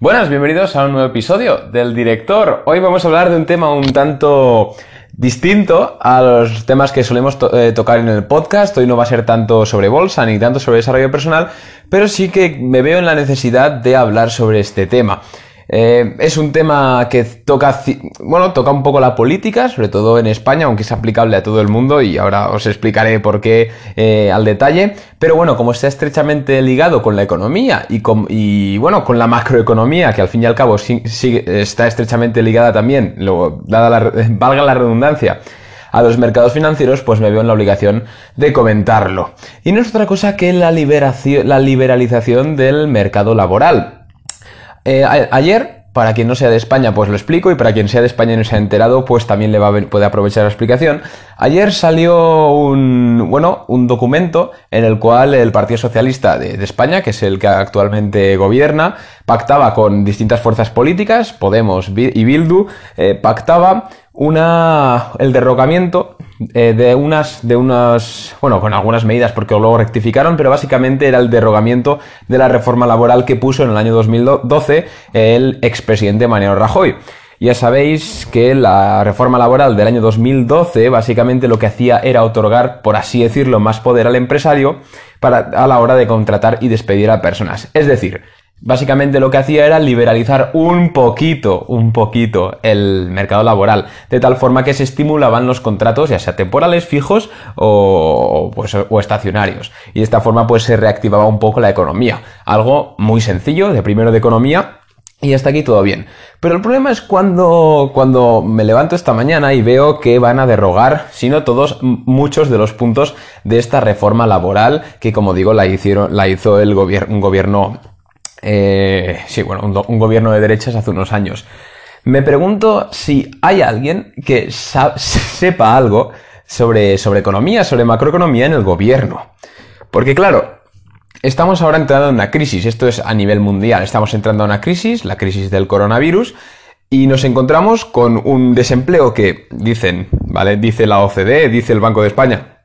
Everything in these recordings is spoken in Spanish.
Buenas, bienvenidos a un nuevo episodio del director. Hoy vamos a hablar de un tema un tanto distinto a los temas que solemos eh, tocar en el podcast. Hoy no va a ser tanto sobre bolsa ni tanto sobre desarrollo personal, pero sí que me veo en la necesidad de hablar sobre este tema. Eh, es un tema que toca, bueno, toca un poco la política, sobre todo en España, aunque es aplicable a todo el mundo y ahora os explicaré por qué eh, al detalle. Pero bueno, como está estrechamente ligado con la economía y, con, bueno, con la macroeconomía, que al fin y al cabo está estrechamente ligada también, dada la, valga la redundancia, a los mercados financieros, pues me veo en la obligación de comentarlo. Y no es otra cosa que la, liberación, la liberalización del mercado laboral. Eh, ayer, para quien no sea de España, pues lo explico, y para quien sea de España y no se ha enterado, pues también le va a, puede aprovechar la explicación. Ayer salió un, bueno, un documento en el cual el Partido Socialista de, España, que es el que actualmente gobierna, pactaba con distintas fuerzas políticas, Podemos y Bildu, eh, pactaba una, el derrocamiento eh, de unas, de unas, bueno, con algunas medidas porque luego rectificaron, pero básicamente era el derrogamiento de la reforma laboral que puso en el año 2012 el expresidente Mariano Rajoy. Ya sabéis que la reforma laboral del año 2012 básicamente lo que hacía era otorgar, por así decirlo, más poder al empresario para, a la hora de contratar y despedir a personas. Es decir, Básicamente lo que hacía era liberalizar un poquito, un poquito el mercado laboral, de tal forma que se estimulaban los contratos, ya sea temporales, fijos o, pues, o estacionarios. Y de esta forma pues se reactivaba un poco la economía. Algo muy sencillo, de primero de economía, y hasta aquí todo bien. Pero el problema es cuando, cuando me levanto esta mañana y veo que van a derrogar, si no todos, muchos de los puntos de esta reforma laboral que, como digo, la, hicieron, la hizo el gobierno, un gobierno eh, sí, bueno, un, gobierno de derechas hace unos años. Me pregunto si hay alguien que sepa algo sobre, sobre economía, sobre macroeconomía en el gobierno. Porque claro, estamos ahora entrando en una crisis, esto es a nivel mundial, estamos entrando en una crisis, la crisis del coronavirus, y nos encontramos con un desempleo que dicen, ¿vale? Dice la OCDE, dice el Banco de España,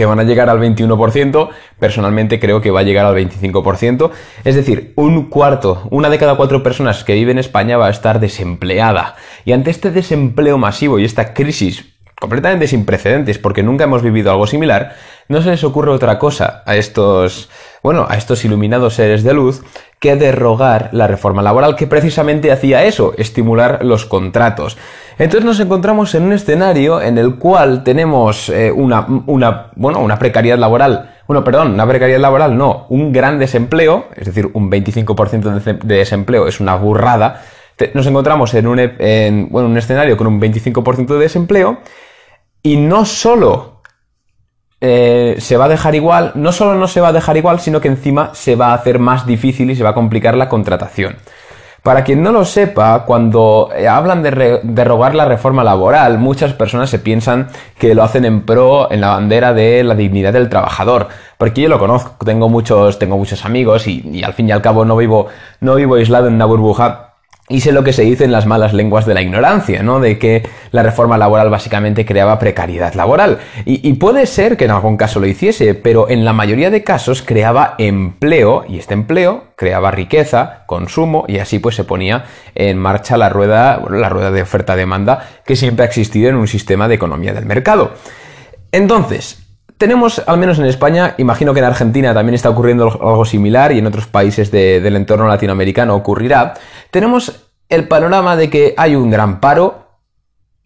que van a llegar al 21%, personalmente creo que va a llegar al 25%, es decir, un cuarto, una de cada cuatro personas que vive en España va a estar desempleada. Y ante este desempleo masivo y esta crisis completamente sin precedentes, porque nunca hemos vivido algo similar, no se les ocurre otra cosa a estos, bueno, a estos iluminados seres de luz que derrogar la reforma laboral que precisamente hacía eso, estimular los contratos. Entonces nos encontramos en un escenario en el cual tenemos eh, una, una, bueno, una precariedad laboral, bueno, perdón, una precariedad laboral no, un gran desempleo, es decir, un 25% de desempleo es una burrada. Nos encontramos en un, en, bueno, un escenario con un 25% de desempleo y no solo eh, se va a dejar igual, no solo no se va a dejar igual, sino que encima se va a hacer más difícil y se va a complicar la contratación. Para quien no lo sepa, cuando eh, hablan de derrogar la reforma laboral, muchas personas se piensan que lo hacen en pro, en la bandera de la dignidad del trabajador. Porque yo lo conozco, tengo muchos, tengo muchos amigos y, y al fin y al cabo no vivo, no vivo aislado en una burbuja y sé lo que se dice en las malas lenguas de la ignorancia, ¿no? De que la reforma laboral básicamente creaba precariedad laboral. Y, puede ser que en algún caso lo hiciese, pero en la mayoría de casos creaba empleo, y este empleo creaba riqueza, consumo, y así pues se ponía en marcha la rueda, la rueda de oferta-demanda que siempre ha existido en un sistema de economía del mercado. Entonces, tenemos, al menos en España, imagino que en Argentina también está ocurriendo algo similar y en otros países del entorno latinoamericano ocurrirá, tenemos el panorama de que hay un gran paro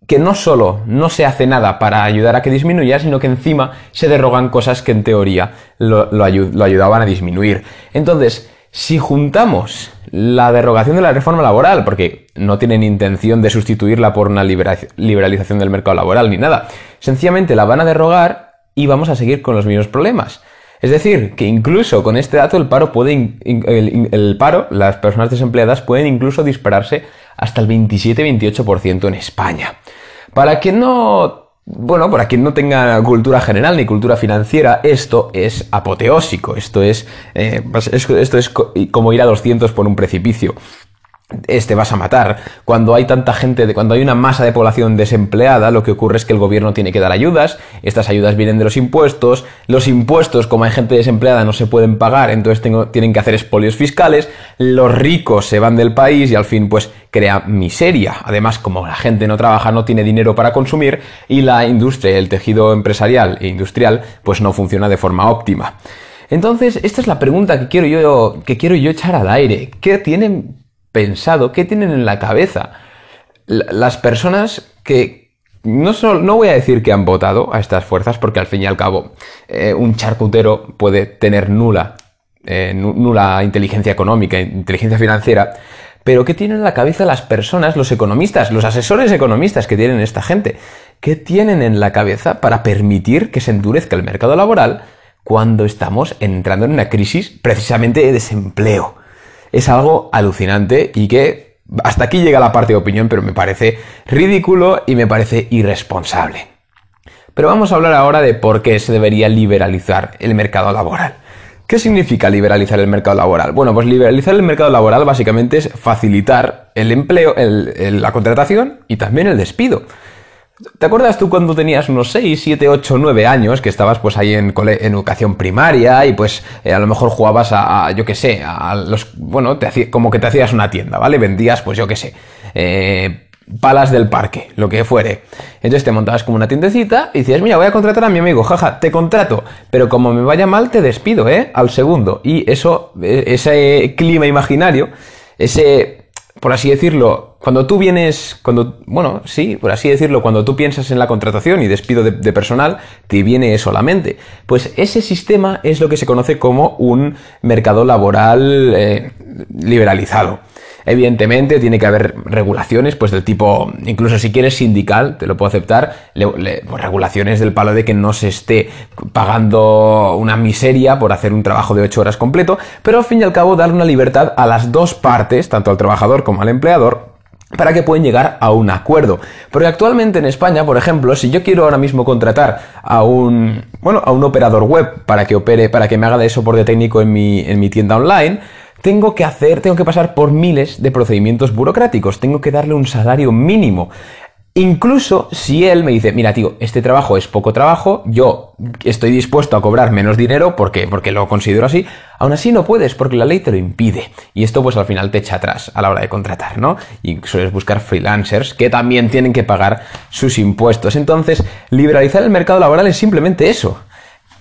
que no solo no se hace nada para ayudar a que disminuya, sino que encima se derrogan cosas que en teoría lo, ayudaban a disminuir. Entonces, si juntamos la derogación de la reforma laboral, porque no tienen intención de sustituirla por una liberalización del mercado laboral ni nada, sencillamente la van a derrogar y vamos a seguir con los mismos problemas. Es decir, que incluso con este dato el paro puede, el, paro, las personas desempleadas pueden incluso dispararse hasta el 27-28% en España. Para quien no, bueno, para quien no tenga cultura general ni cultura financiera, esto es apoteósico, esto es, eh, esto es como ir a 200 por un precipicio. Este vas a matar. Cuando hay tanta gente, cuando hay una masa de población desempleada, lo que ocurre es que el gobierno tiene que dar ayudas, estas ayudas vienen de los impuestos, los impuestos, como hay gente desempleada, no se pueden pagar, entonces tienen que hacer expolios fiscales, los ricos se van del país y al fin pues crea miseria. Además, como la gente no trabaja, no tiene dinero para consumir y la industria, el tejido empresarial e industrial, pues no funciona de forma óptima. Entonces, esta es la pregunta que quiero yo, que quiero yo echar al aire. ¿Qué tienen pensado, qué tienen en la cabeza las personas que no, no voy a decir que han votado a estas fuerzas, porque al fin y al cabo eh, un charcutero puede tener nula, eh, nula inteligencia económica, inteligencia financiera, pero ¿qué tienen en la cabeza las personas, los economistas, los asesores economistas que tienen esta gente? ¿Qué tienen en la cabeza para permitir que se endurezca el mercado laboral cuando estamos entrando en una crisis precisamente de desempleo? Es algo alucinante y que hasta aquí llega la parte de opinión, pero me parece ridículo y me parece irresponsable. Pero vamos a hablar ahora de por qué se debería liberalizar el mercado laboral. ¿Qué significa liberalizar el mercado laboral? Bueno, pues liberalizar el mercado laboral básicamente es facilitar el empleo, la contratación y también el despido. ¿Te acuerdas tú cuando tenías unos 6, 7, 8, 9 años que estabas pues ahí en, educación primaria y pues eh, a lo mejor jugabas a, yo qué sé, a los, bueno, te como que te hacías una tienda, ¿vale? Vendías pues yo qué sé, eh, palas del parque, lo que fuere. Entonces te montabas como una tiendecita y decías, mira, voy a contratar a mi amigo, jaja, te contrato, pero como me vaya mal te despido, ¿eh? Al segundo. Y eso, e, ese clima imaginario, ese por así decirlo, cuando tú vienes, cuando, bueno, sí, por así decirlo, cuando tú piensas en la contratación y despido de, personal, te viene eso. Pues ese sistema es lo que se conoce como un mercado laboral eh, liberalizado. Evidentemente tiene que haber regulaciones, pues del tipo, incluso si quieres sindical, te lo puedo aceptar, pues, regulaciones del palo de que no se esté pagando una miseria por hacer un trabajo de 8 horas completo, pero al fin y al cabo dar una libertad a las dos partes, tanto al trabajador como al empleador, para que puedan llegar a un acuerdo. Porque actualmente en España, por ejemplo, si yo quiero ahora mismo contratar a un, bueno, a un operador web para que opere, para que me haga de soporte técnico en mi, en mi tienda online, tengo que hacer, tengo que pasar por miles de procedimientos burocráticos, tengo que darle un salario mínimo. Incluso si él me dice, mira tío, este trabajo es poco trabajo, yo estoy dispuesto a cobrar menos dinero porque, porque lo considero así, aún así no puedes porque la ley te lo impide. Y esto pues al final te echa atrás a la hora de contratar, ¿no? Y sueles buscar freelancers que también tienen que pagar sus impuestos. Entonces, liberalizar el mercado laboral es simplemente eso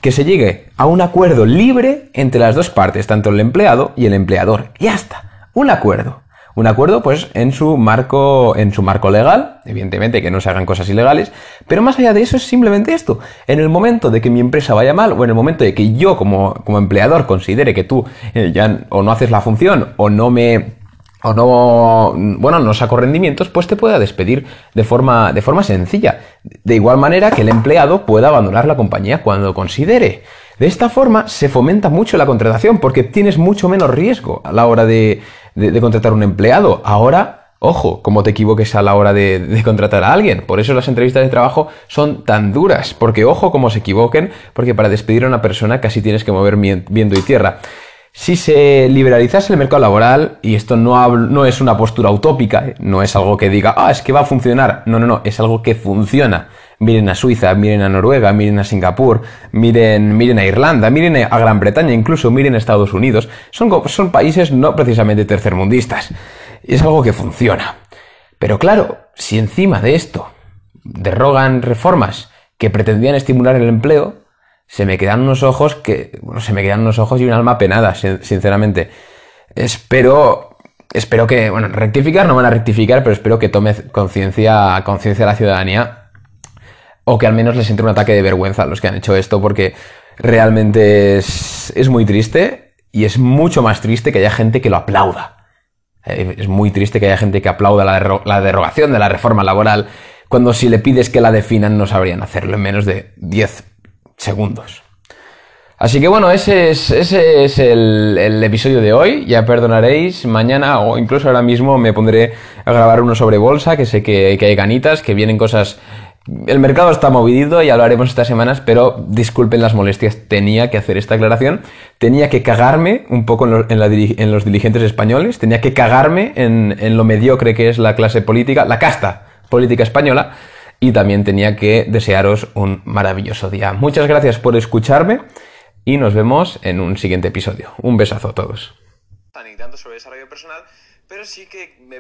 que se llegue a un acuerdo libre entre las dos partes, tanto el empleado y el empleador. Y ya está, un acuerdo. Un acuerdo, pues, en su marco, en su marco legal, evidentemente que no se hagan cosas ilegales, pero más allá de eso es simplemente esto. En el momento de que mi empresa vaya mal, o en el momento de que yo como, como empleador considere que tú eh, ya o no haces la función, o no me o no, bueno, no saco rendimientos, pues te pueda despedir de forma, de forma sencilla. De igual manera que el empleado pueda abandonar la compañía cuando considere. De esta forma se fomenta mucho la contratación porque tienes mucho menos riesgo a la hora de, de, contratar un empleado. Ahora, ojo, como te equivoques a la hora de, de, contratar a alguien. Por eso las entrevistas de trabajo son tan duras. Porque ojo como se equivoquen, porque para despedir a una persona casi tienes que mover viento y tierra. Si se liberalizase el mercado laboral, y esto no, no es una postura utópica, ¿eh? no es algo que diga, ah, es que va a funcionar. No, no, no, es algo que funciona. Miren a Suiza, miren a Noruega, miren a Singapur, miren, miren a Irlanda, miren a Gran Bretaña, incluso miren a Estados Unidos. Son, son países no precisamente tercermundistas. Es algo que funciona. Pero claro, si encima de esto derrogan reformas que pretendían estimular el empleo, se me quedan unos ojos que, bueno, se me quedan unos ojos y un alma penada, sinceramente. Espero, espero que, bueno, rectificar no van a rectificar, pero espero que tome conciencia, conciencia la ciudadanía o que al menos les entre un ataque de vergüenza a los que han hecho esto, porque realmente es, es muy triste y es mucho más triste que haya gente que lo aplauda. Eh, es muy triste que haya gente que aplauda la, la derogación de la reforma laboral cuando si le pides que la definan no sabrían hacerlo en menos de 10 segundos. Así que bueno, ese es, ese es el, episodio de hoy. Ya perdonaréis, mañana o incluso ahora mismo me pondré a grabar uno sobre bolsa, que sé que, que hay ganitas, que vienen cosas el mercado está movido y hablaremos estas semanas, pero disculpen las molestias, tenía que hacer esta aclaración, tenía que cagarme un poco en, los dirigentes españoles, tenía que cagarme en, lo mediocre que es la clase política, la casta política española, y también tenía que desearos un maravilloso día. Muchas gracias por escucharme y nos vemos en un siguiente episodio. Un besazo a todos.